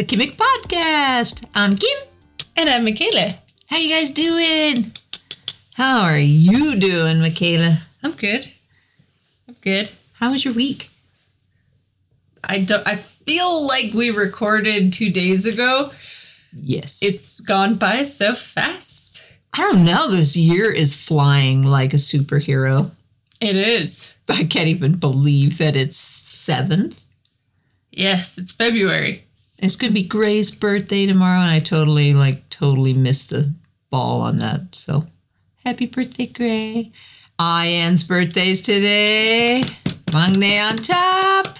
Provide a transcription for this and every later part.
The Kimmick Podcast. I'm Kim. And I'm Michala. How you guys doing? How are you doing, Michala? I'm good. I'm good. How was your week? I don't. I feel like we recorded two days ago. Yes. It's gone by so fast. I don't know. This year is flying like a superhero. It is. I can't even believe that it's seventh. Yes, it's February. It's gonna be Gray's birthday tomorrow, and I totally, like, totally missed the ball on that. So, happy birthday, Gray! Ian's birthday's today. Monday on top.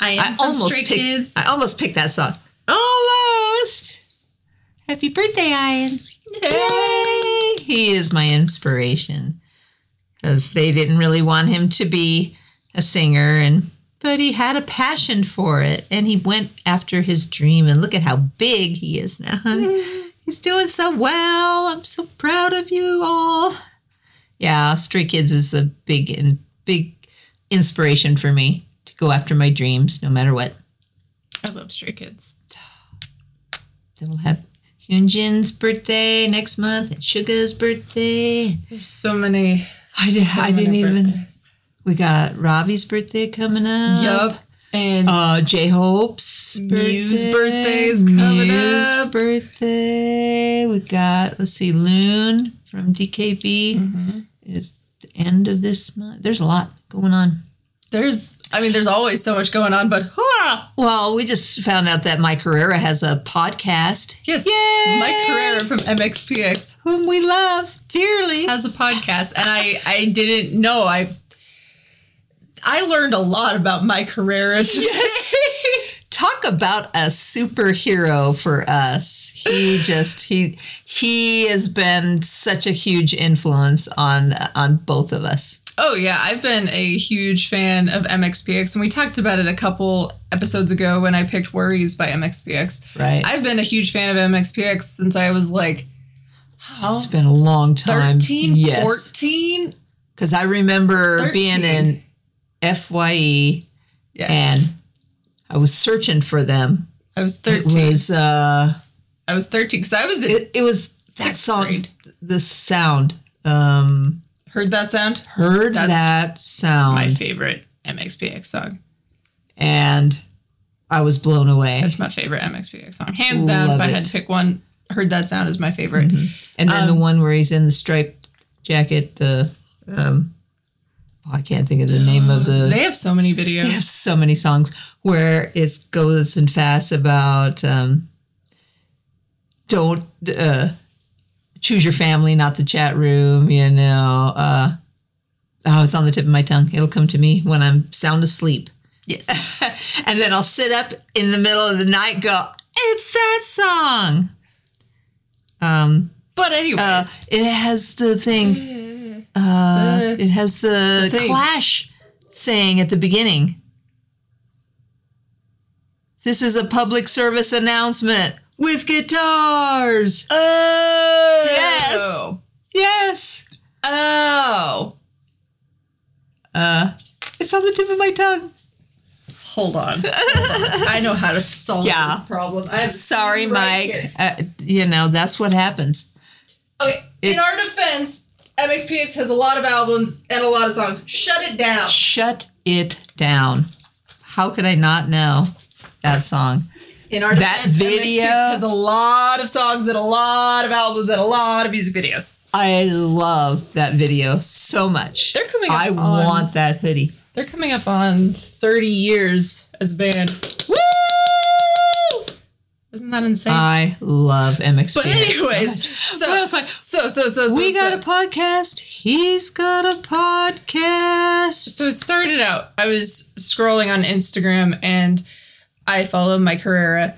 I I almost picked. Kids. I almost picked that song. Almost. Happy birthday, Ian! Yay! He is my inspiration because they didn't really want him to be a singer, and but he had a passion for it, and he went after his dream. And look at how big he is now. He's doing so well. I'm so proud of you all. Yeah, Stray Kids is a big and big inspiration for me to go after my dreams, no matter what. I love Stray Kids. Then we'll have Hyunjin's birthday next month and Suga's birthday. There's so many. I, did, so I didn't even. birthdays. We got Robbie's birthday coming up. Yup. And Uh, J Hope's Muse birthday. birthday's coming Muse up. birthday. We got let's see, Lune from DKB Mm-hmm. is the end of this month. There's a lot going on. there's. I mean, there's always so much going on, but hurrah! Well, we just found out that Mike Herrera has a podcast. Yes, Yay! Mike Herrera from MXPX whom we love dearly. has a podcast, and I I didn't know I. I learned a lot about Mike Herrera today. talk about a superhero for us he just he he has been such a huge influence on on both of us Oh yeah, I've been a huge fan of MXPX, and we talked about it a couple episodes ago when I picked "Worries" by MXPX. right I've been a huge fan of MXPX since I was like, how it's been a long time 13, yes 14? because i remember 13. being in fye Yes. and i was searching for them I was it 13. was uh I was 13 because I was in, it, it was that song grade. the sound um heard that sound. heard That's that sound My favorite MXPX song. and i was blown away That's my favorite MXPX song. Hands down, Love if I had to pick one, heard that sound is my favorite. And then the Um, one where he's in the striped jacket, the um I can't think of the name of the They have so many videos. they have so many songs where it goes and fast about um don't uh choose your family, not the chat room, you know. Uh oh, it's on the tip of my tongue. It'll come to me when I'm sound asleep. Yes. and then I'll sit up in the middle of the night, go, it's that song. Um But anyways, uh, it has the thing. Uh, it has the, The. Clash saying at the beginning. This is a public service announcement with guitars. oh, Yes. Yes. oh. Uh, it's on the tip of my tongue. Hold on. I know how to solve Yeah. this problem. I'm Sorry, Mike. Uh, you know that's what happens. Okay, in our defense, MXPX has a lot of albums and a lot of songs. Shut it down. Shut it down. How could I not know that song? In our That defense, video- MXPX has a lot of songs and a lot of albums and a lot of music videos. I love that video so much. They're coming up I on- want that hoodie. They're coming up on 30 years as a band. Woo! Isn't that insane? I love MXPX. but anyways, so, so, much. I was like, so, so, so, so, we got so. a podcast. He's got a podcast. So it started out, I was scrolling on Instagram and I follow Mike Herrera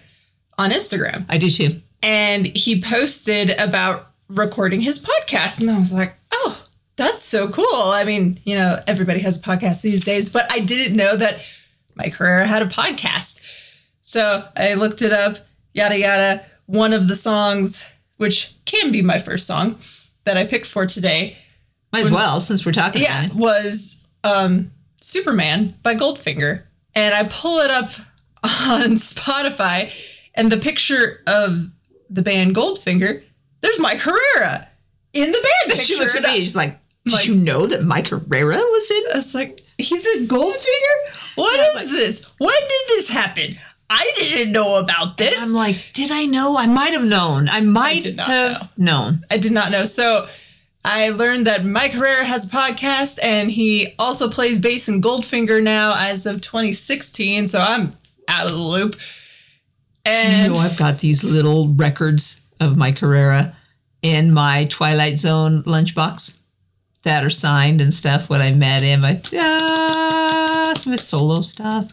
on Instagram. I do too. And he posted about recording his podcast. And I was like, oh, that's so cool. I mean, you know, everybody has a podcast these days, but I didn't know that Mike Herrera had a podcast. So I looked it up, yada, yada. One of the songs, which can be my first song that I picked for today, Might as well, since we're talking yeah, about it. was um, Superman by Goldfinger. And I pull it up on Spotify, and the picture of the band Goldfinger, there's Mike Herrera in the band picture. She looks at me. She's like, "Did Like- you know that Mike Herrera was in?" I was like, he's a Goldfinger? What is like- this? When did this happen? I didn't know about this. I'm like, "Did I know? I might have known. I might not have known." I did not know. So I learned that Mike Herrera has a podcast and he also plays bass in Goldfinger now as of 2016. So I'm out of the loop. And you know, I've got these little records of Mike Herrera in my Twilight Zone lunchbox that are signed and stuff. When I met him, I ah, some of his solo stuff.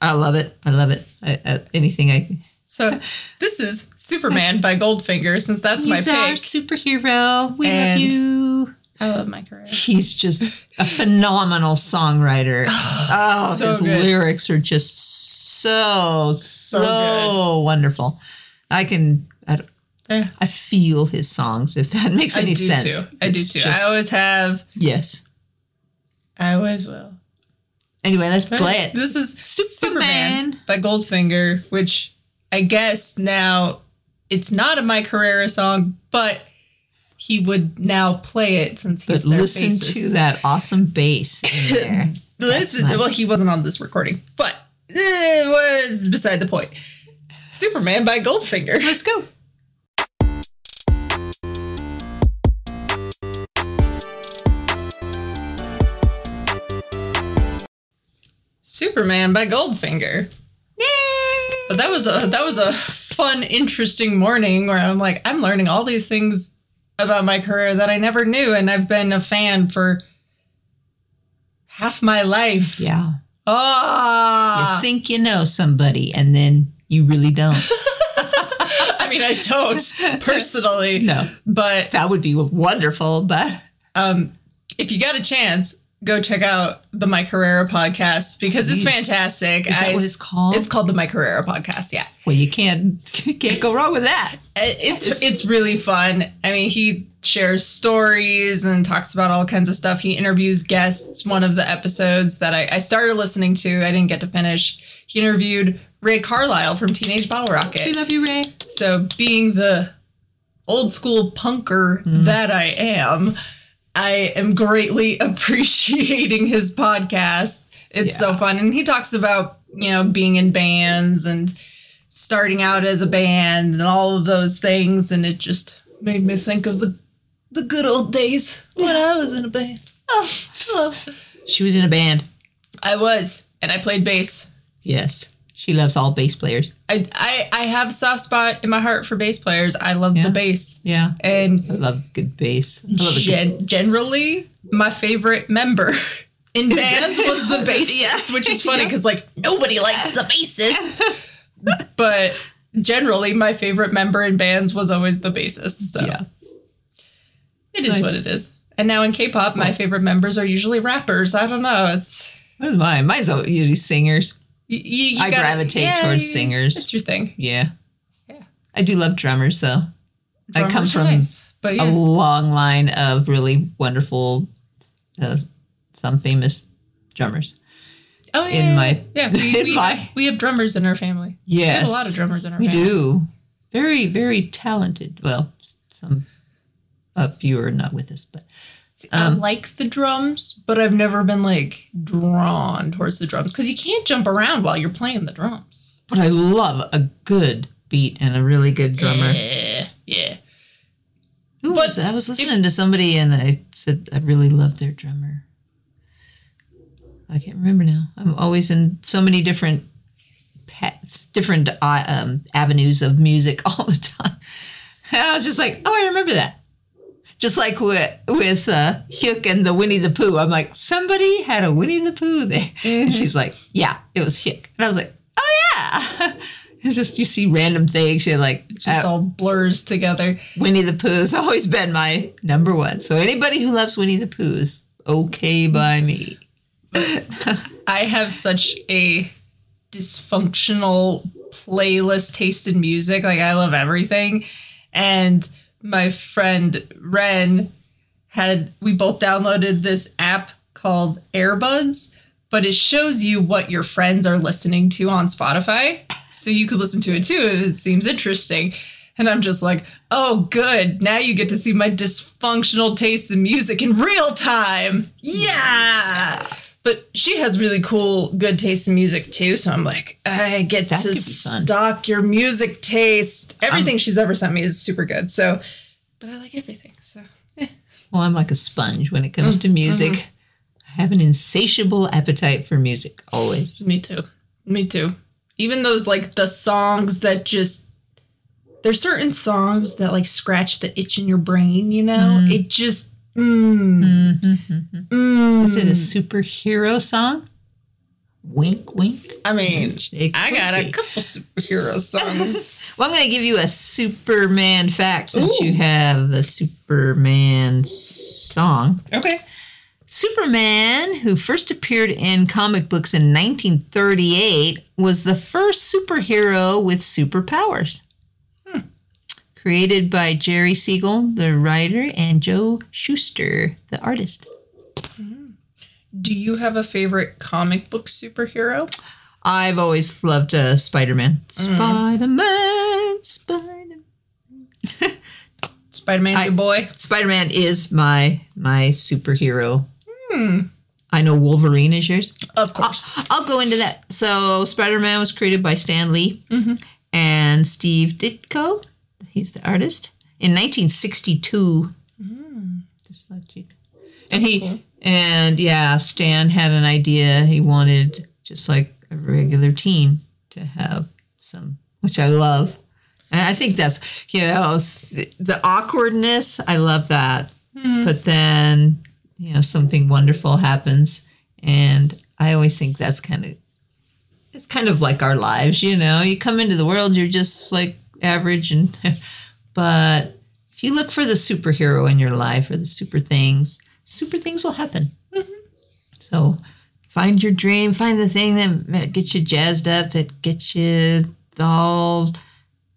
I love it. I love it. I, I, anything I. so this is Superman by Goldfinger since that's my He's our pick. superhero. We And- love you. I love Mike Herrera. He's just a phenomenal songwriter. Oh, So his good. lyrics are just so so, good. wonderful. I can. I, don't- eh. I feel his songs. If that makes I any do sense. too. I do too. just- I always have. yes. I always will. Anyway, let's play it. This is Superman. Superman by Goldfinger, which I guess now it's not a Mike Herrera song, but he would now play it since he's But their listen bassist. to that awesome bass in there. Listen, nice. well, he wasn't on this recording, but it was beside the point. Superman by Goldfinger. Let's go. Superman by Goldfinger. Yay! But that was a that was a fun, interesting morning where I'm like, I'm learning all these things about Mike Herrera that I never knew, and I've been a fan for half my life. Yeah. Ah, You think you know somebody, and then you really don't. I mean, I don't personally, No. but that would be wonderful, but um, if you got a chance, go check out the Mike Herrera podcast because it's fantastic. Is that I- what it's called? It's called the Mike Herrera podcast. Yeah. well, you can't can't go wrong with that. it's it's really fun. I mean, he shares stories and talks about all kinds of stuff. He interviews guests. One of the episodes that I, I started listening to, I didn't get to finish. He interviewed Ray Carlisle from Teenage Bottle Rocket. We love you, Ray. So, being the old school punker mm. that I am, I am greatly appreciating his podcast. It's so fun. And he talks about, you know, being in bands and starting out as a band and all of those things. And it just made me think of the the good old days when I was in a band. Oh, oh. She was in a band. I was, and I played bass. Yes, she loves all bass players. I, I I have a soft spot in my heart for bass players. I love Yeah. the bass. Yeah, And I love good bass. I love a good generally, my favorite member in bands was the bassist, which is funny Yeah. because like nobody likes the bassist. but generally, my favorite member in bands was always the bassist. So yeah. it is Nice. what it is. And now in K-pop, my favorite members are usually rappers. I don't know. It's What is mine? Mine's usually singers. You, you I gotta- gravitate towards you- singers. It's your thing. Yeah. Yeah. I do love drummers though. I come from nice, but a long line of really wonderful, uh, some famous drummers. oh, in yeah. my- yeah, we, in we, my- have, we have drummers in our family. Yes, We have a lot of drummers in our family. We family. do. Very, very talented. Well, some, a few are not with us, but I Um, like the drums, but I've never been like drawn towards the drums because you can't jump around while you're playing the drums. but I love a good beat and a really good drummer. Yeah, yeah. Who But was it? I was listening to somebody and I said I really love their drummer. I can't remember now. I'm always in so many different paths, different uh, um, avenues of music all the time. And I was just like, oh, I remember that. Just like with with uh, Hyuk and the Winnie the Pooh, I'm like, somebody had a Winnie the Pooh there, and she's like, yeah, it was Hyuk, and I was like, oh yeah. It's just you see random things. You're like, Just uh, all blurs together. Winnie the Pooh has always been my number one. So anybody who loves Winnie the Pooh is okay by me. I have such a dysfunctional playlist taste in music. Like I love everything. And my friend Ren had we both downloaded this app called Airbuds but it shows you what your friends are listening to on Spotify. So you could listen to it too if it seems interesting. And I'm just like, oh, good. Now you get to see my dysfunctional taste in music in real time. Yeah. But she has really cool, good taste in music too. So I'm like, I get That to could be fun. stalk your music taste. Everything she's ever sent me is super good. So, but I like everything. So, eh. Well, I'm like a sponge when it comes to music. I have an insatiable appetite for music always. me too. Me too. Even those like the songs that just there's certain songs that like scratch the itch in your brain, you know? It just mm, mm. Is it a superhero song? Wink, wink. I mean, I could got a couple superhero songs. Well, I'm going to give you a Superman fact since you have a Superman song. okay. Superman, who first appeared in comic books in 1938, was the first superhero with superpowers. Created by Jerry Siegel, the writer, and Joe Shuster, the artist. Do you have a favorite comic book superhero? I've always loved uh, Spider Man. Spider Man, Spider Man. Spider Man's I- your boy. Spider Man is my my superhero. Hmm. I know Wolverine is yours. Of course. I'll go into that. So, Spider Man was created by Stan Lee and Steve Ditko. He's the artist in 1962. Mm, just let you. And he and yeah, Stan had an idea. He wanted just like a regular teen to have some, which I love. And I think that's you know the awkwardness. I love that. Hmm. But then you know something wonderful happens, and I always think that's kind of it's kind of like our lives. You know, you come into the world, you're just like average, and but if you look for the superhero in your life or the super things, super things will happen. Mm-hmm. So find your dream, find the thing that gets you jazzed up, that gets you all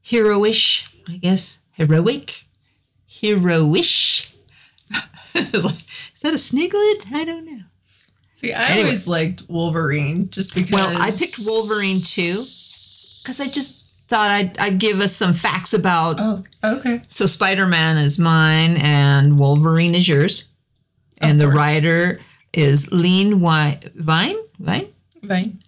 heroish, I guess. Heroic? Heroish? Is that a sniglet? I don't know. See, I Anyway. always liked Wolverine just because. Well, I picked Wolverine too because I just thought I'd, I'd give us some facts about. Oh, okay. So Spider Man is mine and Wolverine is yours. And the writer is Lean Vine? Vine? Fine.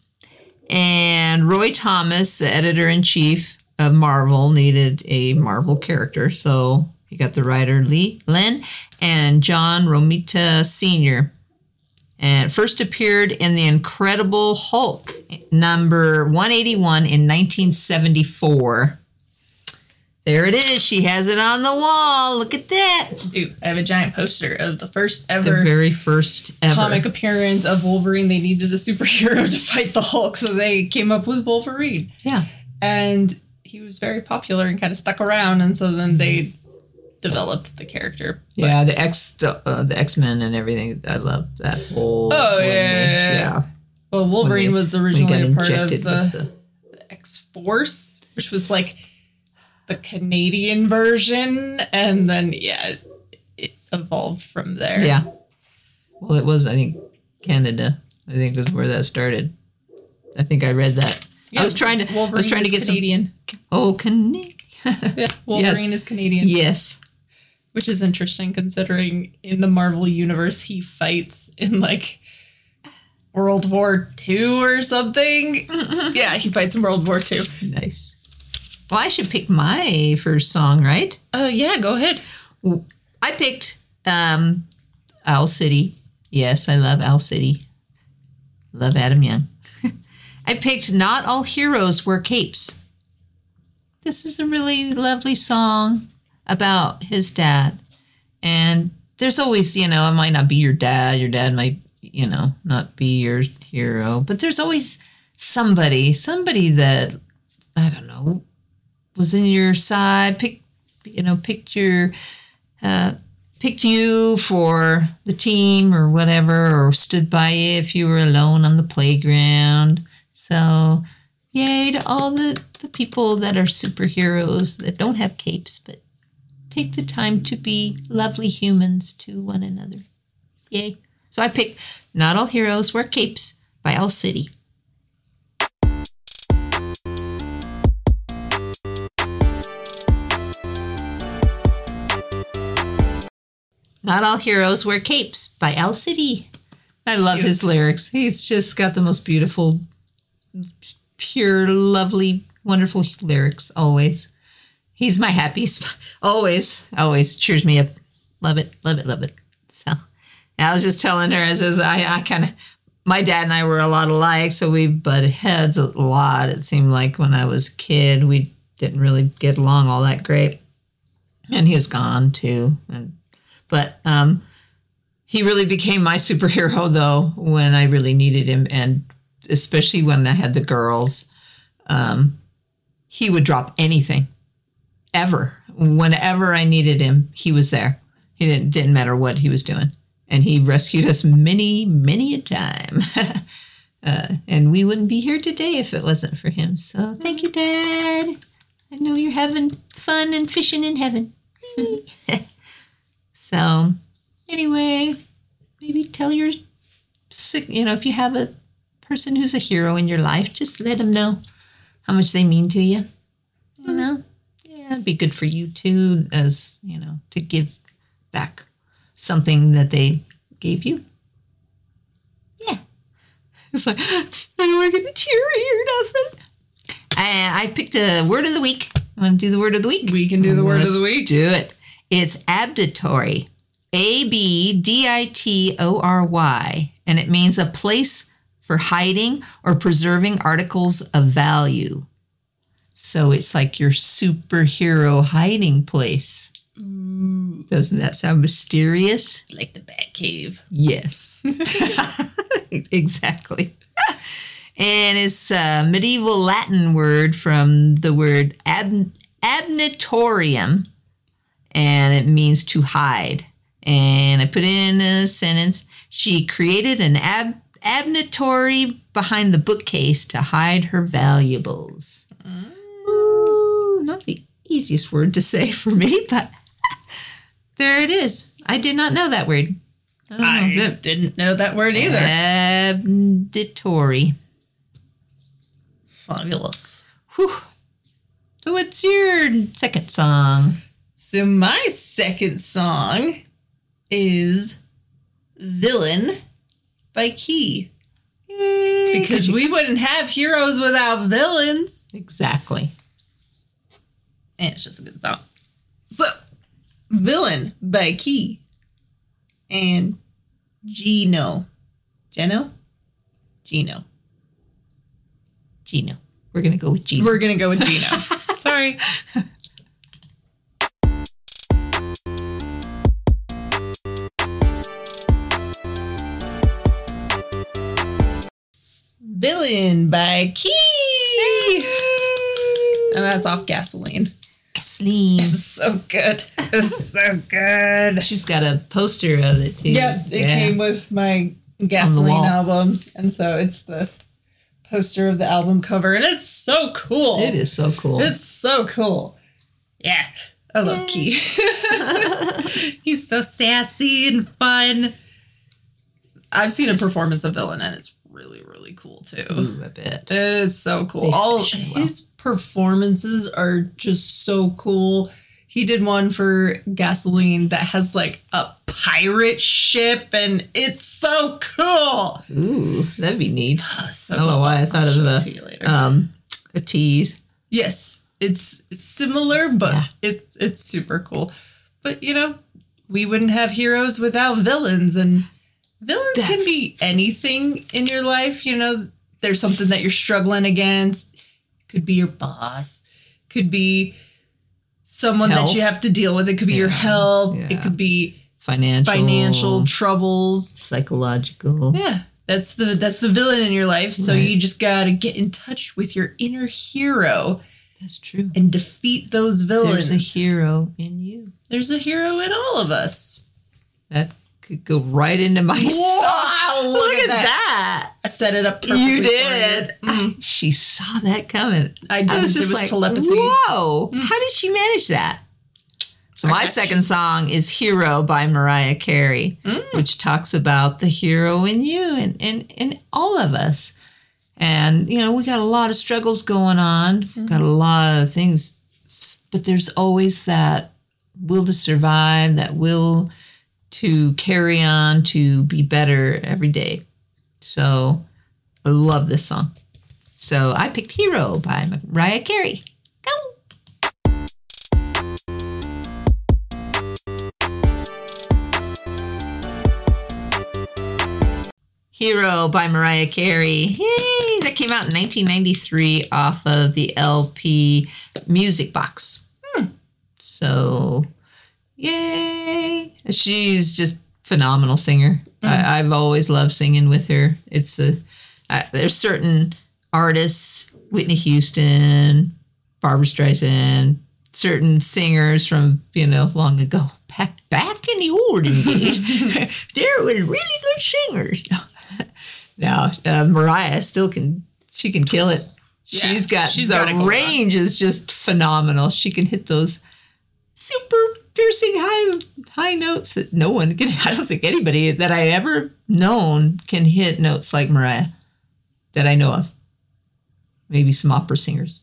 And Roy Thomas, the editor in chief of Marvel, needed a Marvel character. So he got the writer Lee Len and John Romita Sr. And first appeared in The Incredible Hulk, number 181 in 1974. There it is. She has it on the wall. Look at that. Dude, I have a giant poster of the first The ever very first ever. comic appearance of Wolverine. They needed a superhero to fight the Hulk, so they came up with Wolverine. Yeah. And he was very popular and kind of stuck around, and so then they developed the character. But- Yeah, the X, the, uh, the X Men and everything. I love that whole. Oh, yeah, they- yeah, yeah. Well, Wolverine they- was when he got originally a part of injected the, with X Force, which was like the Canadian version, and then yeah, it, it evolved from there. Yeah. Well, it was. I think Canada. I think was where that started. I think I read that. I was trying to. I was trying to get Canadian. some. Oh, Canadian. Yeah, Wolverine is Canadian, yes. Which is interesting considering in the Marvel universe he fights in like World War II or something. yeah, he fights in World War II. Nice. Well, I should pick my first song, right? Oh yeah, go ahead. I picked um, Owl City. Yes, I love Owl City. Love Adam Young. I picked Not All Heroes Wear Capes. This is a really lovely song about his dad. And there's always, you know, it might not be your dad. Your dad might, you know, not be your hero. But there's always somebody, somebody that, I don't know, was in your side, picked, you know, picked your uh, picked you for the team or whatever, or stood by you if you were alone on the playground. So, yay to all the, the people that are superheroes that don't have capes, but take the time to be lovely humans to one another. Yay. So I picked Not All Heroes Wear Capes by Owl City. Not all heroes wear capes by Owl City. I love his lyrics. He's just got the most beautiful, pure, lovely, wonderful lyrics always. He's my happy spot. Always, always cheers me up. Love it, love it, love it. So I was just telling her, as, as I, I kind of, my dad and I were a lot alike, so we butted heads a lot. It seemed like when I was a kid, we didn't really get along all that great. And he was gone too. And but um, he really became my superhero though when I really needed him, and especially when I had the girls. Um, he would drop anything, ever. Whenever I needed him, he was there. He didn't didn't matter what he was doing, and he rescued us many many a time. uh, and we wouldn't be here today if it wasn't for him. So thank you, Dad. I know you're having fun and fishing in heaven. so, anyway, maybe tell your, you know, if you have a person who's a hero in your life, just let them know how much they mean to you. You know, it'd be good for you too, as you know, to give back something that they gave you. Yeah, it's like I don't want to get a tear or nothing. I, I picked a word of the week. Want to do the word of the week? We can do the word of the week. Do it. It's abditory. A B D I T O R Y. And it means a place for hiding or preserving articles of value. So it's like your superhero hiding place. Mm. Doesn't that sound mysterious? Like the Bat Cave. Yes. exactly. And it's a medieval Latin word from the word ab- abnitorium, and it means to hide. And I put in a sentence she created an ab- abnitory behind the bookcase to hide her valuables. The easiest word to say for me, but there it is. I did not know that word. I don't know. I didn't know that word either. Abditory. Fabulous. Whew. So what's your second song? So my second song is Villain by Key. Because we wouldn't have heroes without villains. exactly. And it's just a good song. So, Villain by Key. And Gino. Geno? Gino. Gino. We're gonna go with Gino. We're going to go with Gino. Sorry. Villain by Key. And that's off gasoline. This is so good. This is so good. She's got a poster of it too. Yeah, it came with my gasoline album. And so it's the poster of the album cover. And it's so cool. It is so cool. It's so cool. Yeah. I love Key. He's so sassy and fun. I've seen a performance of Villain and it's really, really cool too. Ooh, I bet. It is so cool. All well. his performances are just so cool. He did one for Gasoline that has like a pirate ship and it's so cool. Ooh, that'd be neat. So I don't know why I thought of a to you later. um a tease. Yes, it's similar, but Yeah. it's it's super cool. But you know, we wouldn't have heroes without villains, and villains can be anything in your life. You know, there's something that you're struggling against. Could be your boss. Could be someone that you have to deal with. It could be your health. yeah. It could be Financial, financial troubles. psychological. Yeah, that's the that's the villain in your life. So Right. you just gotta get in touch with your inner hero That's true. and defeat those villains. There's a hero in you. There's a hero in all of us. That could go right into my song. look Look, at at that. I set it up perfectly. You did. you. Mm. She saw that coming. I did. was It just was like, telepathy. Whoa! Mm. How did she manage that? So my second song is Hero by Mariah Carey, mm. which talks about the hero in you and in, in all of us. And, you know, we got a lot of struggles going on, mm-hmm. got a lot of things, but there's always that will to survive, that will to carry on, to be better every day. So I love this song. So I picked Hero by Mariah Carey. Go! Hero by Mariah Carey. Yay! That came out in 1993 off of the LP Music Box. Hmm. So, yay! She's just phenomenal singer. I, I've always loved singing with her. It's a there's certain artists, Whitney Houston, Barbra Streisand, certain singers from you know long ago. Back back in the olden days, there were really good singers. now uh, Mariah still can she can kill it. Yeah, she's got she's the got it on. range is just phenomenal. She can hit those super piercing high high notes that no one can. I don't think anybody that I ever known can hit notes like Mariah that I know of. Maybe some opera singers.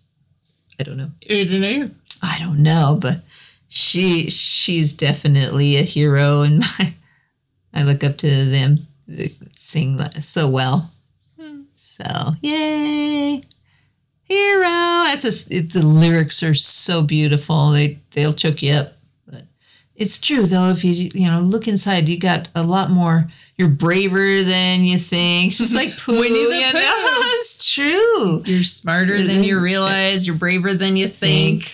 I don't know. I don't know. I don't know, but she she's definitely a hero, and my I look up to them. They sing so well. So yay, hero! That's just it, the lyrics are so beautiful. They they'll choke you up. It's true though. If you you know look inside, you got a lot more. You're braver than you think. Just like Pooh. Winnie the? Pooh. It's true. You're smarter than you mm-hmm. realize. You're braver than you think.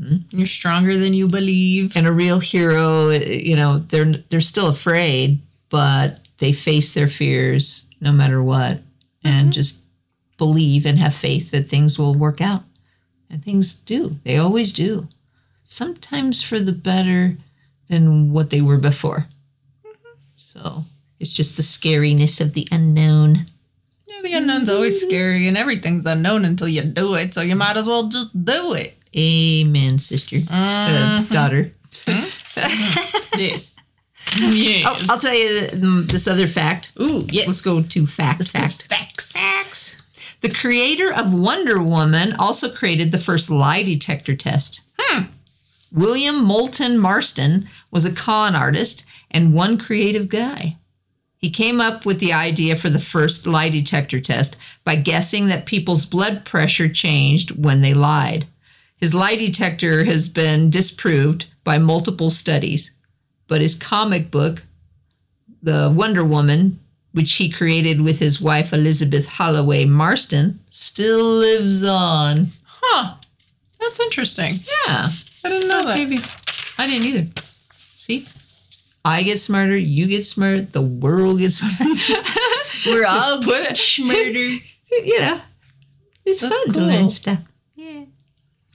Mm-hmm. You're stronger than you believe. and a real hero you know they're they're still afraid but they face their fears no matter what and mm-hmm. just believe and have faith that things will work out and things do they always do sometimes for the better than what they were before so it's just the scariness of the unknown Yeah, the unknown's always scary, and everything's unknown until you do it. So you might as well just do it. amen sister uh, daughter Yes. yeah. oh, i'll tell you um, this other fact Ooh, yes. let's go to fact fact Facts. Facts. The creator of Wonder Woman also created the first lie detector test. Hmm. William Moulton Marston was a con artist and one creative guy. He came up with the idea for the first lie detector test by guessing that people's blood pressure changed when they lied. His lie detector has been disproved by multiple studies, but his comic book, The Wonder Woman, which he created with his wife Elizabeth Holloway Marston, still lives on. Huh. That's interesting. Yeah. I didn't know that. Maybe. I didn't either. See? I get smarter, you get smarter, the world gets smarter. We're all put smarter. you know, it's That's fun to cool. learn stuff. Yeah.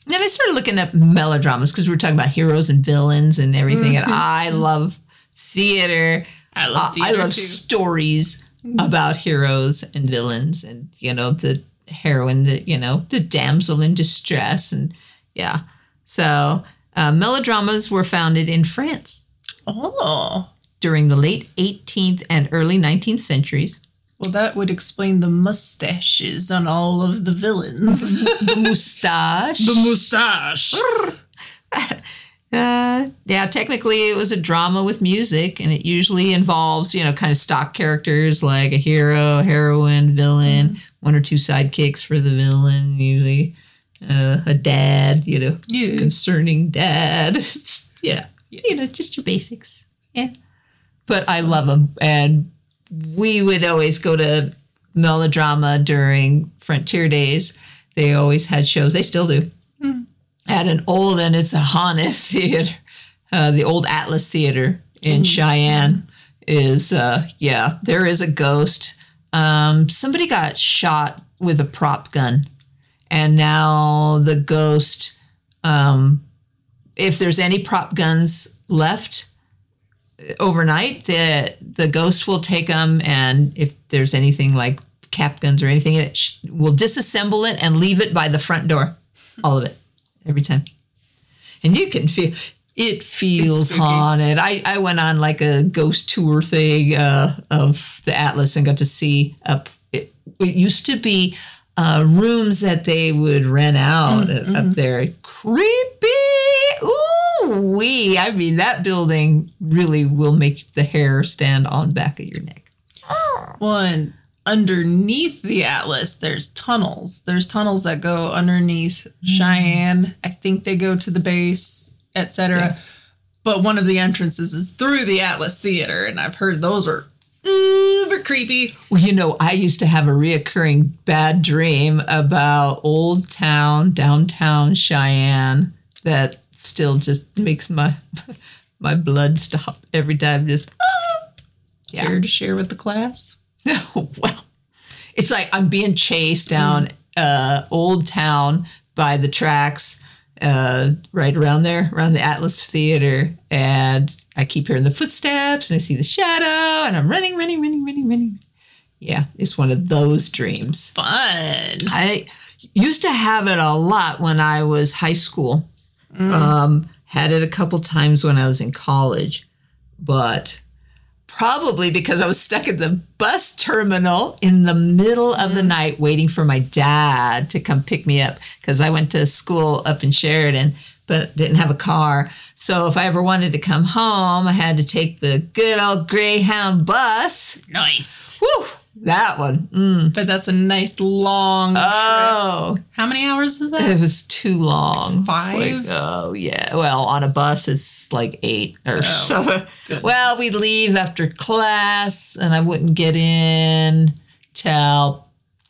Then I started looking up melodramas because we are talking about heroes and villains and everything, and I love theater. I Uh, love I love too. stories about heroes and villains, and you know the heroine, the you know the damsel in distress, and yeah. So uh, melodramas were founded in France Oh. during the late 18th and early 19th centuries. Well, that would explain the mustaches on all of the villains. The moustache. The mustache. Uh, yeah, technically it was a drama with music, and it usually involves, you know, kind of stock characters like a hero, heroine, villain, one or two sidekicks for the villain, usually uh, a dad, you know, Yeah. concerning dad. yeah, you know, just your basics. Yeah. But I love them. And we would always go to melodrama during Frontier Days. They always had shows, they still do at an old and it's a haunted theater. Uh, the old Atlas Theater in Cheyenne is uh, yeah, there is a ghost. Um, somebody got shot with a prop gun, and now the ghost. Um, if there's any prop guns left overnight, the the ghost will take them, and if there's anything like cap guns or anything, it sh- will disassemble it and leave it by the front door, all of it every time. And you can feel It feels haunted. I, I went on like a ghost tour thing uh, of the Atlas and got to see up. It, it used to be uh, rooms that they would rent out Mm, up there. Creepy. Ooh wee. I mean, that building really will make the hair stand on back of your neck. One underneath the Atlas, there's tunnels. There's tunnels that go underneath Cheyenne. I think they go to the base, etc. Yeah. But one of the entrances is through the Atlas Theater, and I've heard those are uber creepy. Well, you know, I used to have a reoccurring bad dream about Old Town, downtown Cheyenne, that still just makes my my blood stop every time. Just ah! Yeah. Care to share with the class? well, it's like I'm being chased down uh, Old Town by the tracks, uh, right around there, around the Atlas Theater, and I keep hearing the footsteps, and I see the shadow, and I'm running, running, running, running, running. Yeah, it's one of those dreams. Fun. I used to have it a lot when I was high school. Um, had it a couple times when I was in college, but probably because I was stuck at the bus terminal in the middle of the night waiting for my dad to come pick me up because I went to school up in Sheridan but didn't have a car. So if I ever wanted to come home, I had to take the good old Greyhound bus. Nice. Whew, that one. Mm. But that's a nice long trip. Oh, How many hours is that? it was too long. It's Five? like, oh yeah. Well, on a bus, it's like eight or so. goodness. Well, we'd leave after class, and I wouldn't get in till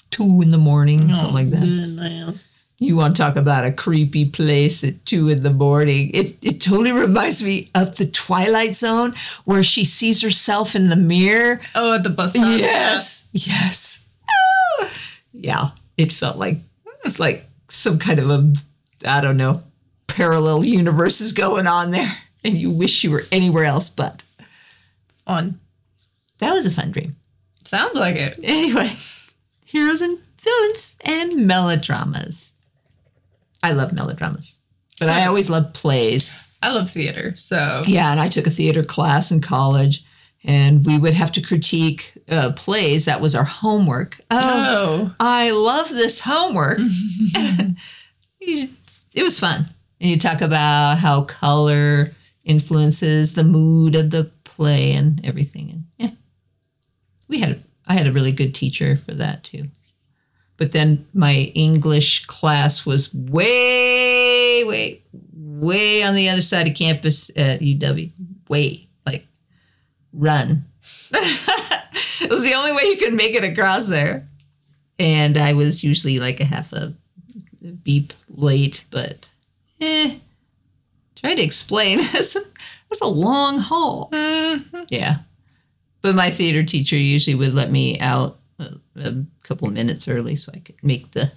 two in the morning, something like that. Goodness. You want to talk about a creepy place at two in the morning? It it totally reminds me of the Twilight Zone, where she sees herself in the mirror. Oh, at the bus stop. Yes, yes. Oh. Yeah, it felt like like some kind of a I don't know parallel universe is going on there, and you wish you were anywhere else. But On. that was a fun dream. Sounds like it. Anyway, heroes and villains and melodramas. I love melodramas, but I always love plays. I love theater, so Yeah, and I took a theater class in college, and we would have to critique uh, plays. That was our homework. Oh, oh, I love this homework. It was fun. And you talk about how color influences the mood of the play and everything. And yeah, we had, I had a really good teacher for that too. But then my English class was way, way, way on the other side of campus at UW. Way, like, run. it was the only way you could make it across there and I was usually like a half a beep late, but eh. Try to explain. It's a, long haul. Mm-hmm. Yeah, but my theater teacher usually would let me out a, a couple of minutes early so I could make the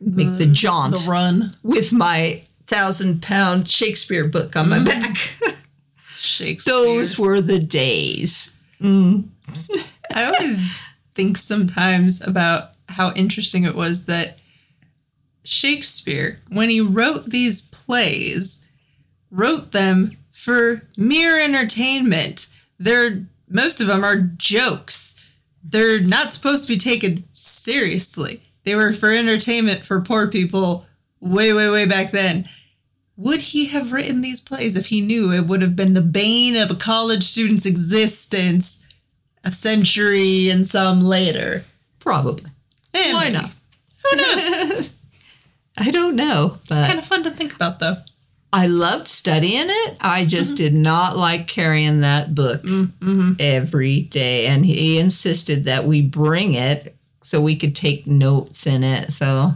make the jaunt the run. with my thousand pound Shakespeare book on my mm-hmm. back. Shakespeare. Those were the days. Mm. I always think sometimes about how interesting it was that Shakespeare, when he wrote these plays, wrote them for mere entertainment. They're most of them are jokes. They're not supposed to be taken seriously. They were for entertainment for poor people way, way, way back then. Would he have written these plays if he knew it would have been the bane of a college student's existence a century and some later? Probably. Eh, Why maybe. not? Who knows? I don't know, but kind of fun to think about, though. I loved studying it. I just mm-hmm. did not like carrying that book mm, mm-hmm. every day. And he insisted that we bring it so we could take notes in it. So,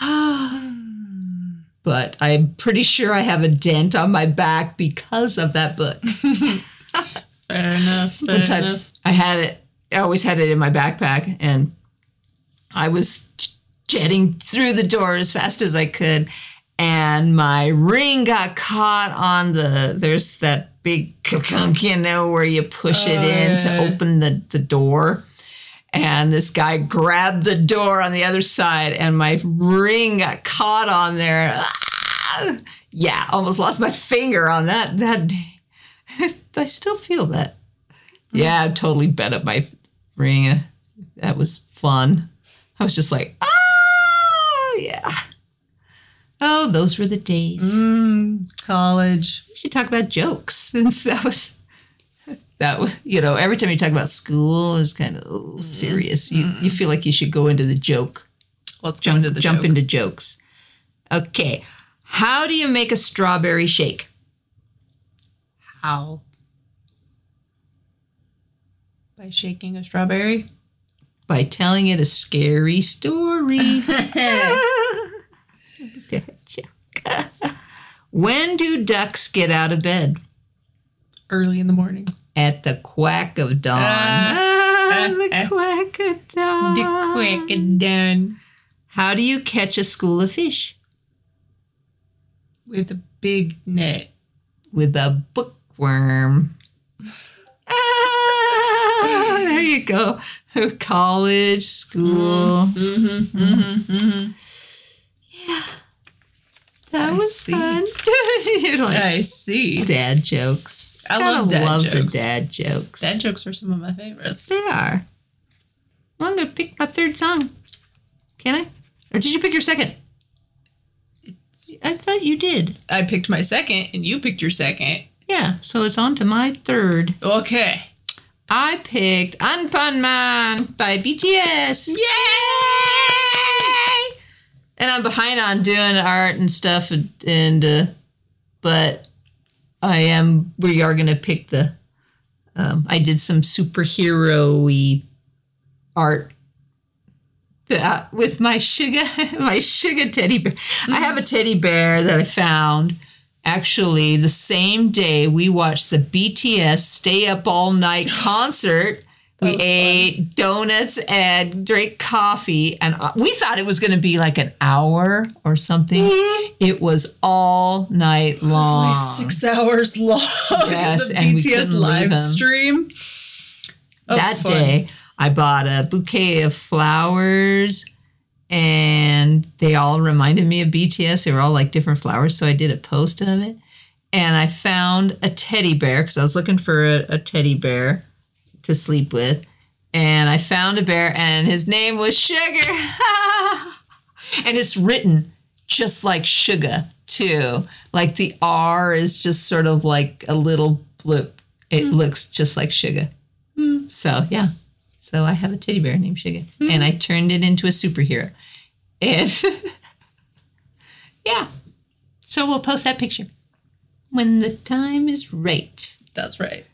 but I'm pretty sure I have a dent on my back because of that book. Fair enough. Fair One time enough. I had it, I always had it in my backpack, and I was jetting through the door as fast as I could, and my ring got caught on the. There's that big kunk, you know, where you push it Oh, in yeah. to open the the door. And this guy grabbed the door on the other side, and my ring got caught on there. Ah! yeah, almost lost my finger on that that day. I still feel that. Yeah, I totally bent up my ring. That was fun. I was just like, ah. Oh, those were the days. Mm, college. We should talk about jokes since that was that was you know every time you talk about school is kind of oh, mm-hmm. serious. You mm-hmm. you feel like you should go into the joke. Let's Jump into the jump joke. into jokes. Okay, how do you make a strawberry shake? How? By shaking a strawberry. By telling it a scary story. when do ducks get out of bed? Early in the morning. At the quack of dawn. Ah, the quack of dawn. The quack of dawn. How do you catch a school of fish? With a big net. With a bookworm. Ah, there you go. College, school. Mm-hmm. Mm-hmm. Mm-hmm. That I was see. fun. You're like I see. dad jokes. I Gotta love dad love jokes. the dad jokes. Dad jokes are some of my favorites. They are. Well, I'm gonna pick my third song. Can I? Or did you pick your second? I thought you did. I picked my second, and you picked your second. Yeah, so it's on to my third. Okay. I picked Anpanman by BTS. Yay! And I'm behind on doing art and stuff, and, and uh, but I am. We are gonna pick the. Um, I did some superhero-y art uh, with my sugar, my sugar teddy bear. I have a teddy bear that I found actually the same day we watched the BTS Stay Up All Night concert. We was fun. ate donuts and drank coffee, and uh, we thought it was going to be like an hour or something. it was all night long. Like six hours long. Yes, the and we BTS live stream. That, that day i bought a bouquet of flowers and they all reminded me of bts they were all like different flowers so i did a post of it and i found a teddy bear because i was looking for a, a teddy bear to sleep with. And i found a bear and his name was sugar. And it's written just like sugar too. Like the r is just sort of like a little blip. It hmm. looks just like sugar. Hmm. So yeah. So I have a teddy bear named Sugar, hmm. and I turned it into a superhero. And yeah, so we'll post that picture when the time is right. That's right.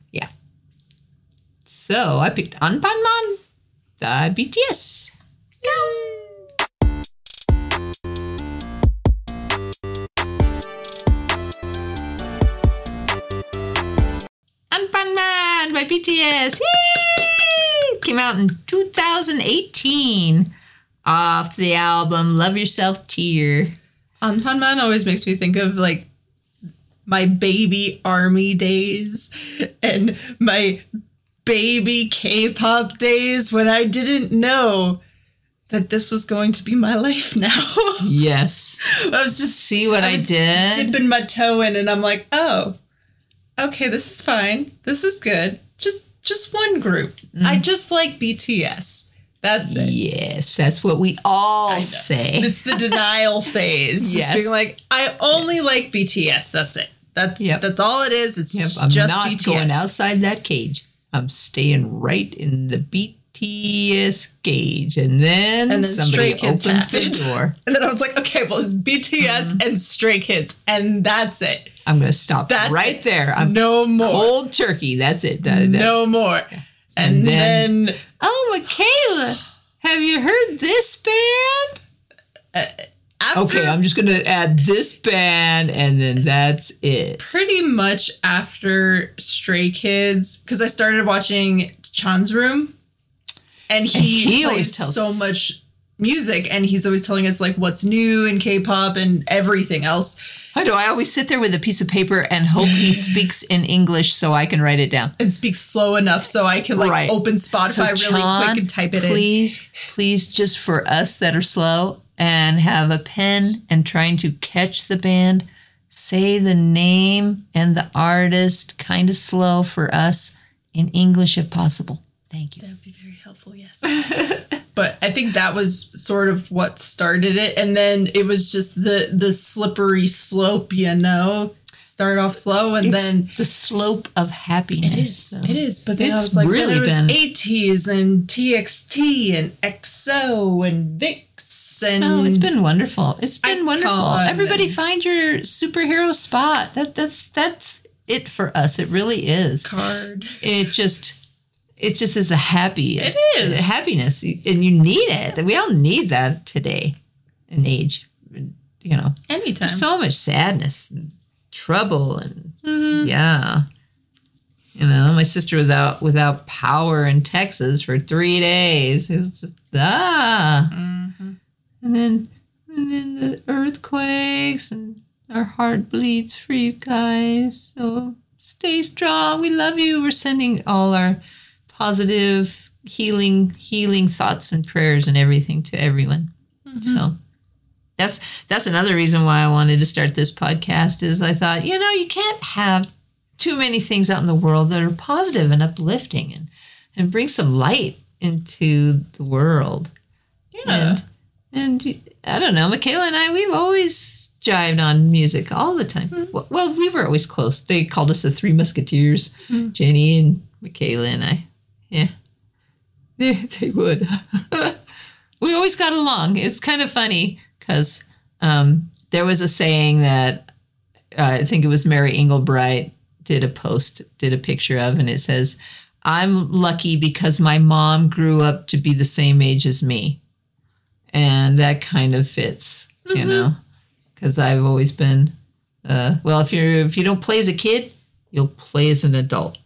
So I picked Anpanman, the BTS. Anpanman by BTS. Yay! Came out in 2018 off the album Love Yourself Tear. Anpanman always makes me think of like my baby army days and my baby K-pop days when I didn't know that this was going to be my life now. Yes. I was just See what I, was did? dipping my toe in and I'm like, "Oh. Okay, this is fine. This is good. Just just one group. I mm. just like BTS. That's it." Yes, that's what we all say. It's the denial phase. Just Yes. being like, I only like BTS. That's it. That's Yep. that's all it is. It's Yep, I'm just not BTS. going outside that cage. I'm staying right in the BTS cage, and then, And then somebody opens the happened. door. And then I was like, okay, well, it's BTS Mm-hmm. and Stray Kids, and that's it. I'm going to stop That's right it. there. I'm no more. cold turkey. That's it. No more. And, And then, then- Oh, Michala, have you heard this band? After Okay, I'm just to add this band, and then that's it. pretty much after Stray Kids, because I started watching Chan's Room, and he, And he plays always tells- so much music, and he's always telling us like what's new in K-pop and everything else. I do I always sit there with a piece of paper and hope he speaks in English so I can write it down? and speak slow enough so I can like Right. open Spotify really Chan, quick and type it in. please, please, just for us that are slow and have a pen and trying to catch the band, say the name and the artist kind of slow for us in English if possible? Thank you. That would be very helpful, yes. but I think that was sort of what started it. And then it was just the the slippery slope, you know. Start off slow and It's then the slope of happiness. it is. so. It is. But then I was like, really then there was been- ATEEZ and TXT and EXO and And Oh, it's been wonderful. It's been wonderful. Everybody find your superhero spot. That that's that's it for us. It really is. card. It just it just is a happy It is. happiness and you need it. We all need that today in age. You know, Anytime. so much sadness and trouble and Mm-hmm. yeah. You know, my sister was out without power in Texas for three days. It was just ah, Mm-hmm. And then and then the earthquakes and our heart bleeds for you guys. So stay strong. We love you. We're sending all our positive healing healing thoughts and prayers and everything to everyone. Mm-hmm. So that's that's another reason why I wanted to start this podcast is I thought, you know, you can't have too many things out in the world that are positive and uplifting and and bring some light into the world. yeah. And and I don't know, Michala and I, we've always jived on music all the time. Well, well, we were always close. They called us the Three Musketeers, Jenny and Michala and I. Yeah, they, they would. we always got along. It's kind of funny because um, there was a saying that uh, I think it was Mary Engelbreit did a post, did a picture of, and it says, I'm lucky because my mom grew up to be the same age as me. And that kind of fits, you know, because I've always been, uh, well, if you're, if you don't play as a kid, you'll play as an adult.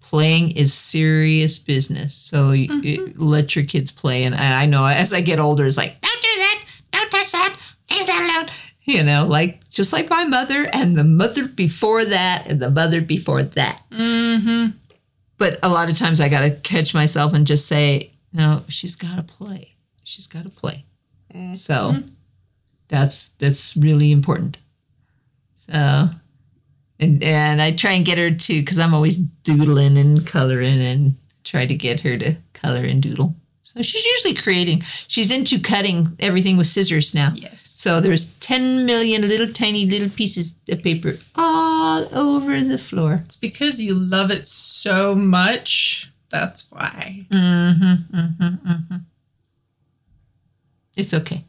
Playing is serious business. So you, you let your kids play. And I, I know as I get older, it's like, don't do that. Don't touch that. Leave that alone. You know, like just like my mother and the mother before that and the mother before that. Mm-hmm. But a lot of times I got to catch myself and just say, no, she's got to play. She's got to play. So that's that's really important. So and and I try and get her to because I'm always doodling and coloring and try to get her to color and doodle. So she's usually creating. She's into cutting everything with scissors now. Yes. So there's 10 million little tiny little pieces of paper all over the floor. It's because you love it so much. That's why. Mm-hmm, mm-hmm, mm-hmm. It's okay.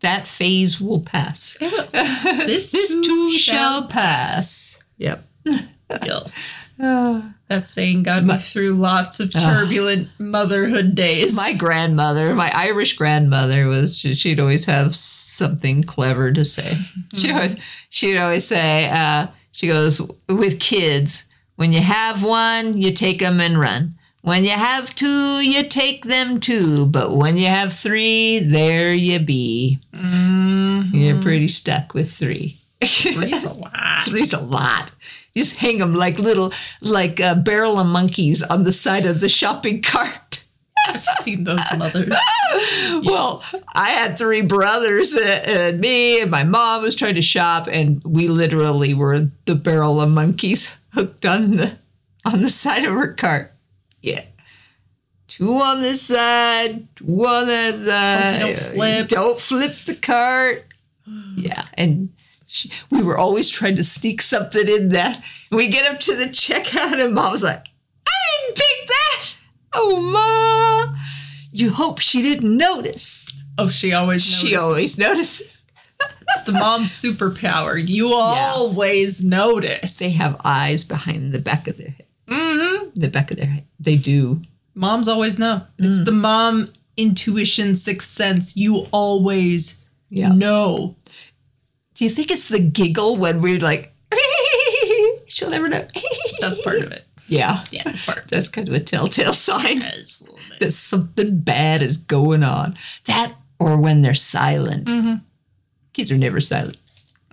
That phase will pass. this This too shall pass. Yep. Yes. Ah. That saying got me through lots of ah. turbulent motherhood days. My grandmother, my Irish grandmother, was she- she'd always have something clever to say. Mm-hmm. She always she'd always say, uh, she goes with kids. When you have one, you take them and run. When you have two, you take them too. But when you have three, there you be. You're pretty stuck with three. Three's a lot. Three's a lot. You just hang them like little, like a barrel of monkeys on the side of the shopping cart. I've seen those mothers. Well, I had three brothers uh, and me and my mom was trying to shop, and we literally were the barrel of monkeys hooked on the on the side of her cart. Yeah. Two on this side, two on that side. don't flip. Don't flip the cart. Yeah, and she, we were always trying to sneak something in that. We get up to the checkout, and Mom's like, "I didn't pick that." Oh, Ma! You hope she didn't notice. Oh, she always notices. She always notices. It's the mom's superpower. You always notice. They have eyes behind the back of their head. Mm-hmm. The back of their head. They do. Moms always know. It's mm. the mom intuition, sixth sense. You always Yeah. know. Do you think it's the giggle when we're like, she'll never know? That's part of it. yeah. Yeah, that's part of it. That's kind of a telltale sign Yes, a little bit. that something bad is going on. That or when they're silent. Mm-hmm. Kids are never silent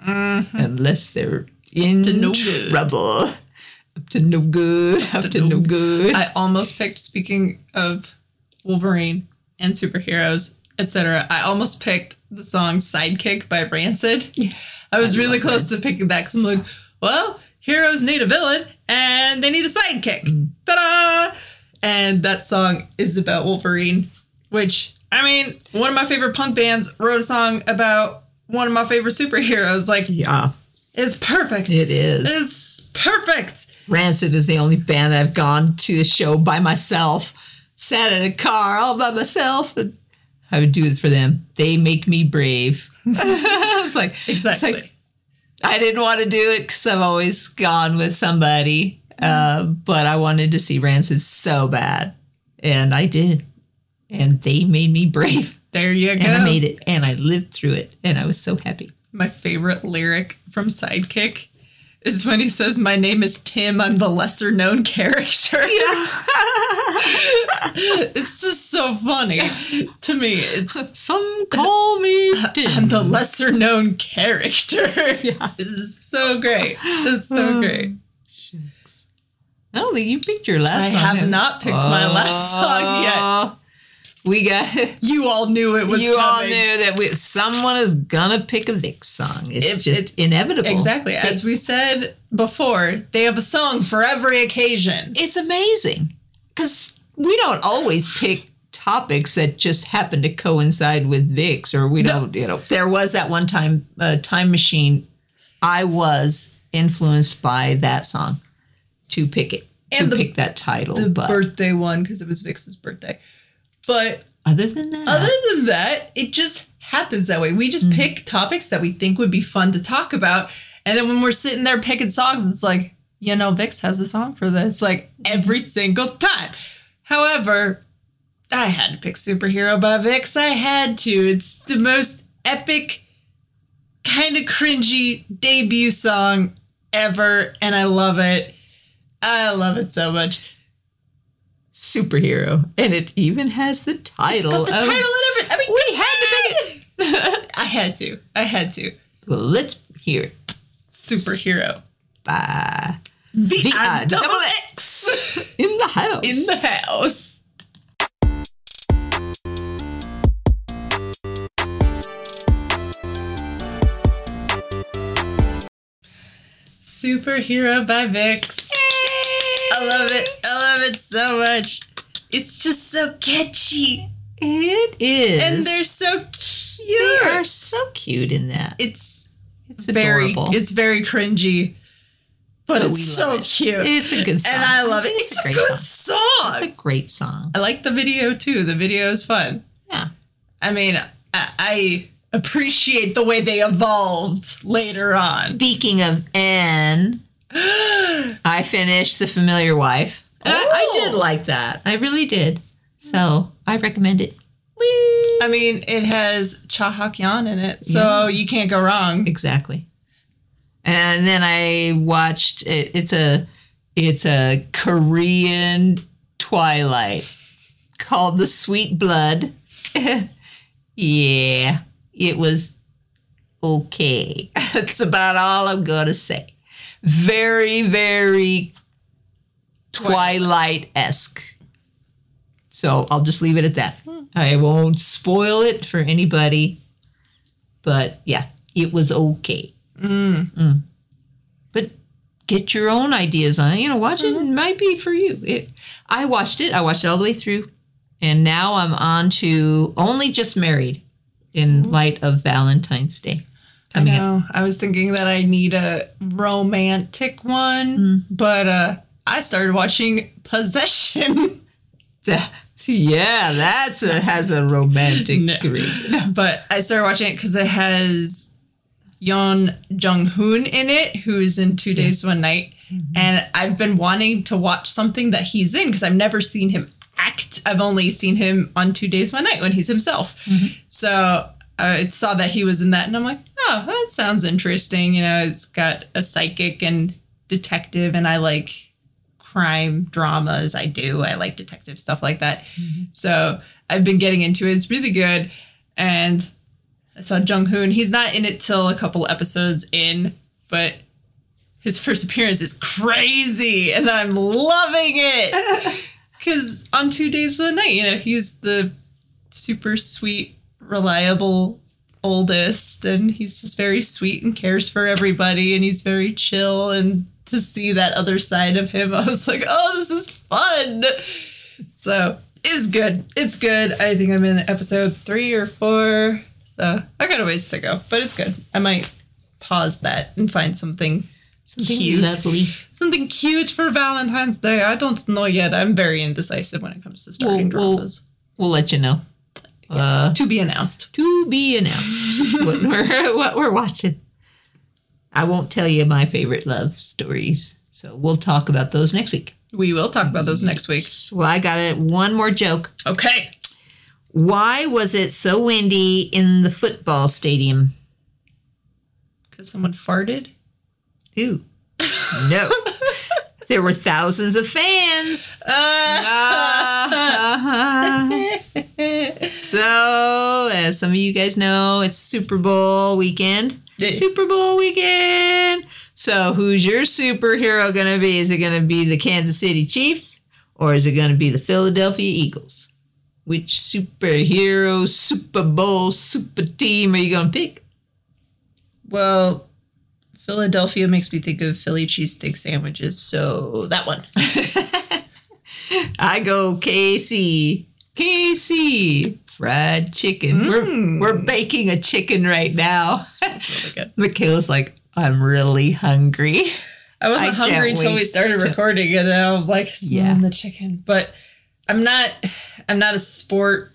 mm-hmm. unless they're in to no good. Up to no good. Up, to, no good. I almost picked, speaking of Wolverine and superheroes, etc. I almost picked the song Sidekick by Rancid. I was I really close to picking that because I'm like, well, heroes need a villain and they need a sidekick. Mm. Ta da! And that song is about Wolverine, which, I mean, one of my favorite punk bands wrote a song about one of my favorite superheroes. Like, Yeah, it's perfect. it is. It's perfect. Rancid is the only band I've gone to a show by myself, sat in a car all by myself, and I would do it for them. They make me brave. it's like it's Exactly. like, I didn't want to do it because I've always gone with somebody, uh, but I wanted to see Rancid so bad, and I did, and they made me brave, there you go. and I made it, and I lived through it, and I was so happy. My favorite lyric from Sidekick is when he says, My name is Tim, I'm the lesser known character. Yeah. it's just so funny to me. It's Some call me Tim. I'm the lesser known character. Yeah. It's so great. It's so oh, great. Shucks. I don't think you picked your last I song. have have not picked my last song yet. Oh. We got You all knew it was you all knew that we, someone is gonna pick a VIXX song. It's It- just it- inevitable. Exactly. As we said before, they have a song for every occasion. it's amazing because we don't always pick topics that just happen to coincide with VIXX, or we don't. You know, there was that one time uh, time machine. I was influenced by that song to pick it to And the- pick that title, The but birthday one, because it was VIXX's birthday. But other than that, other than that, it just happens that way. We just mm-hmm. pick topics that we think would be fun to talk about. And then when we're sitting there picking songs, it's like, you know, VIXX has a song for this, like every single time. However, I had to pick Superhero by VIXX. I had to. It's the most epic, kind of cringy debut song ever. And I love it. I love it so much. Superhero, and it even has the It's title. got the of- title and everything. I mean, We had to pick it. I had to. I had to. Well, let's hear it. Superhero. Bye. V I I double double X In the house. in the house. Superhero by VIXX. I love it. I love it so much. It's just so catchy. It is. And they're so cute. They are so cute in that. It's It's very adorable. it's very cringy. But, But it's so it. cute. It's a good song. and I love it. think It's, a, great good song. song. It's a great song. I like the video too. The video is fun. Yeah. I mean, I, I appreciate the way they evolved later on. Speaking of Anne, I finished The Familiar Wife. And I, I Oh. did like that. I really did. So I recommend it. I mean, it has Cha Hak Yeon in it, so you can't go wrong. Exactly. And then I watched it, it's a it's a Korean Twilight called The Sweet Blood. yeah, it was okay. That's about all I'm going to say. Very very Twilight-esque. So I'll just leave it at that. Hmm. I won't spoil it for anybody. But yeah, it was okay. Mm. But get your own ideas on it. You know, watch it. Mm-hmm. It might be for you. It, I watched it. I watched it all the way through. And now I'm on to Only Just Married in hmm. light of Valentine's Day I know. I was thinking that I need a romantic one, mm. but uh, I started watching Possession. Yeah, that's a, has a romantic No. but I started watching it because it has Yeon Jung Hoon in it, who is in Two Days One Night, mm-hmm. and I've been wanting to watch something that he's in because I've never seen him act. I've only seen him on Two Days One Night when he's himself. Mm-hmm. So I saw that he was in that, and I'm like, oh, that sounds interesting. You know, it's got a psychic and detective, and I like crime dramas. I do. I like detective stuff like that. Mm-hmm. So I've been getting into it. It's really good. And I saw Jung Hoon. He's not in it till a couple episodes in, but his first appearance is crazy, and I'm loving it. Because on two days one night, you know, he's the super sweet reliable oldest and he's just very sweet and cares for everybody and he's very chill and to see that other side of him I was like oh this is fun. So it's good. It's good. I think I'm in episode three or four so I got a ways to go but it's good. I might pause that and find something Something Cute. lovely. something cute for Valentine's Day. I don't know yet. I'm very indecisive when it comes to starting We'll- we'll- dramas. We'll let you know. Uh, to be announced to be announced what we're what we're watching. I won't tell you my favorite love stories, so we'll talk about those next week. we will talk about those next week Well, I got it. One more joke. okay Why was it so windy in the football stadium? because someone farted Ooh, no. There were thousands of fans. Uh-huh. so, as some of you guys know, it's Super Bowl weekend. Super Bowl weekend. So, who's your superhero going to be? Is it going to be the Kansas City Chiefs or is it going to be the Philadelphia Eagles? Which superhero, Super Bowl, super team are you going to pick? Well, Philadelphia makes me think of Philly cheesesteak sandwiches, so that one. I go KC. KC. Fried chicken. We're mm. we're baking a chicken right now. That's really good. Michala's like, I'm really hungry. I wasn't I hungry until we started to- recording and I'm like smelling Yeah. the chicken. But I'm not I'm not a sport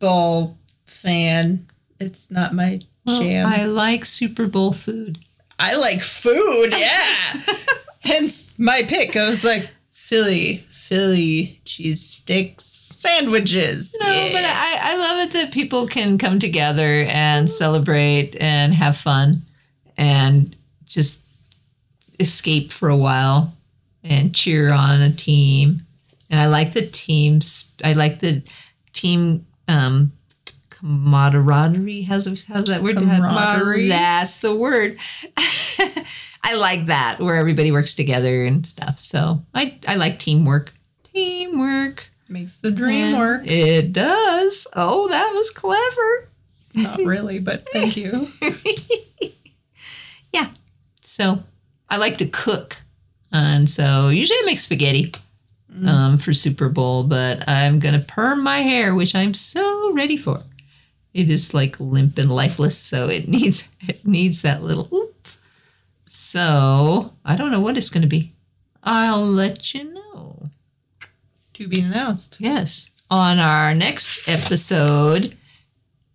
ball fan. It's not my jam. I like Super Bowl food. I like food, yeah. Hence my pick. I was like, Philly, Philly cheese sticks sandwiches. No, yeah. but I, I love it that people can come together and celebrate and have fun and just escape for a while and cheer on a team. And I like the teams. I like the team um, camaraderie. How's, how's that word? Camaraderie? That's the word. I like that where everybody works together and stuff. So I, I like teamwork. Teamwork. makes the dream And work. It does. Oh, that was clever. Not really, but thank you. Yeah. So I like to cook. And so usually I make spaghetti um, for Super Bowl, but I'm going to perm my hair, which I'm so ready for. It is like limp and lifeless, so it needs it needs that little oop. So I don't know what it's going to be. I'll let you know. to be announced. Yes. On our next episode,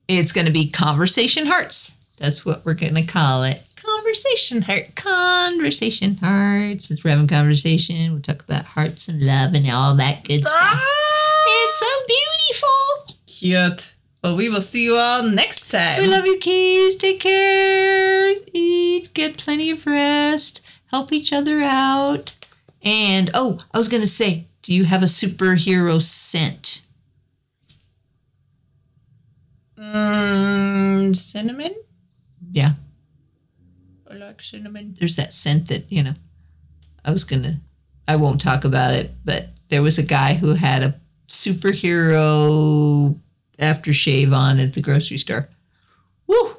it's going to be Conversation Hearts. That's what we're going to call it. Conversation heart. Conversation Hearts. Since we're having conversation, we'll talk about hearts and love and all that good stuff. Ah! It's so beautiful. Cute. Well, we will see you all next time. We love you, kids. Take care. Eat. Get plenty of rest. Help each other out. And, oh, I was going to say, do you have a superhero scent? Mm, cinnamon? Yeah. I like cinnamon. there's that scent that you know i was gonna i won't talk about it but there was a guy who had a superhero aftershave on at the grocery store Woo!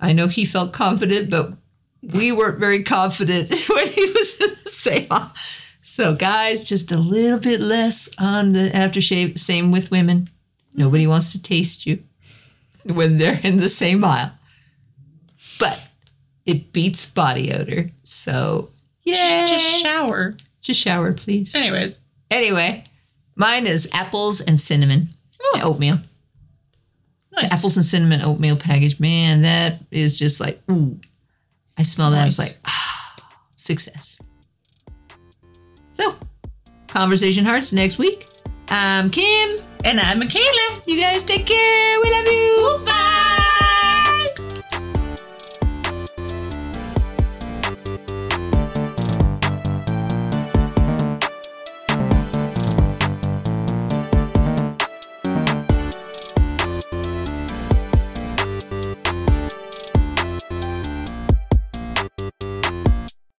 i know he felt confident but we weren't very confident when he was in the same aisle. so guys just a little bit less on the aftershave same with women nobody wants to taste you when they're in the same aisle but it beats body odor. So, yeah. Just shower. Just shower, please. Anyways. Anyway, mine is apples and cinnamon. Oh. Oatmeal. Nice. Apples and cinnamon oatmeal package. Man, that is just like, ooh. I smell that. It's Nice. like, ah, success. So, Conversation Hearts next week. I'm Kim. And I'm Michala. You guys take care. We love you. Bye.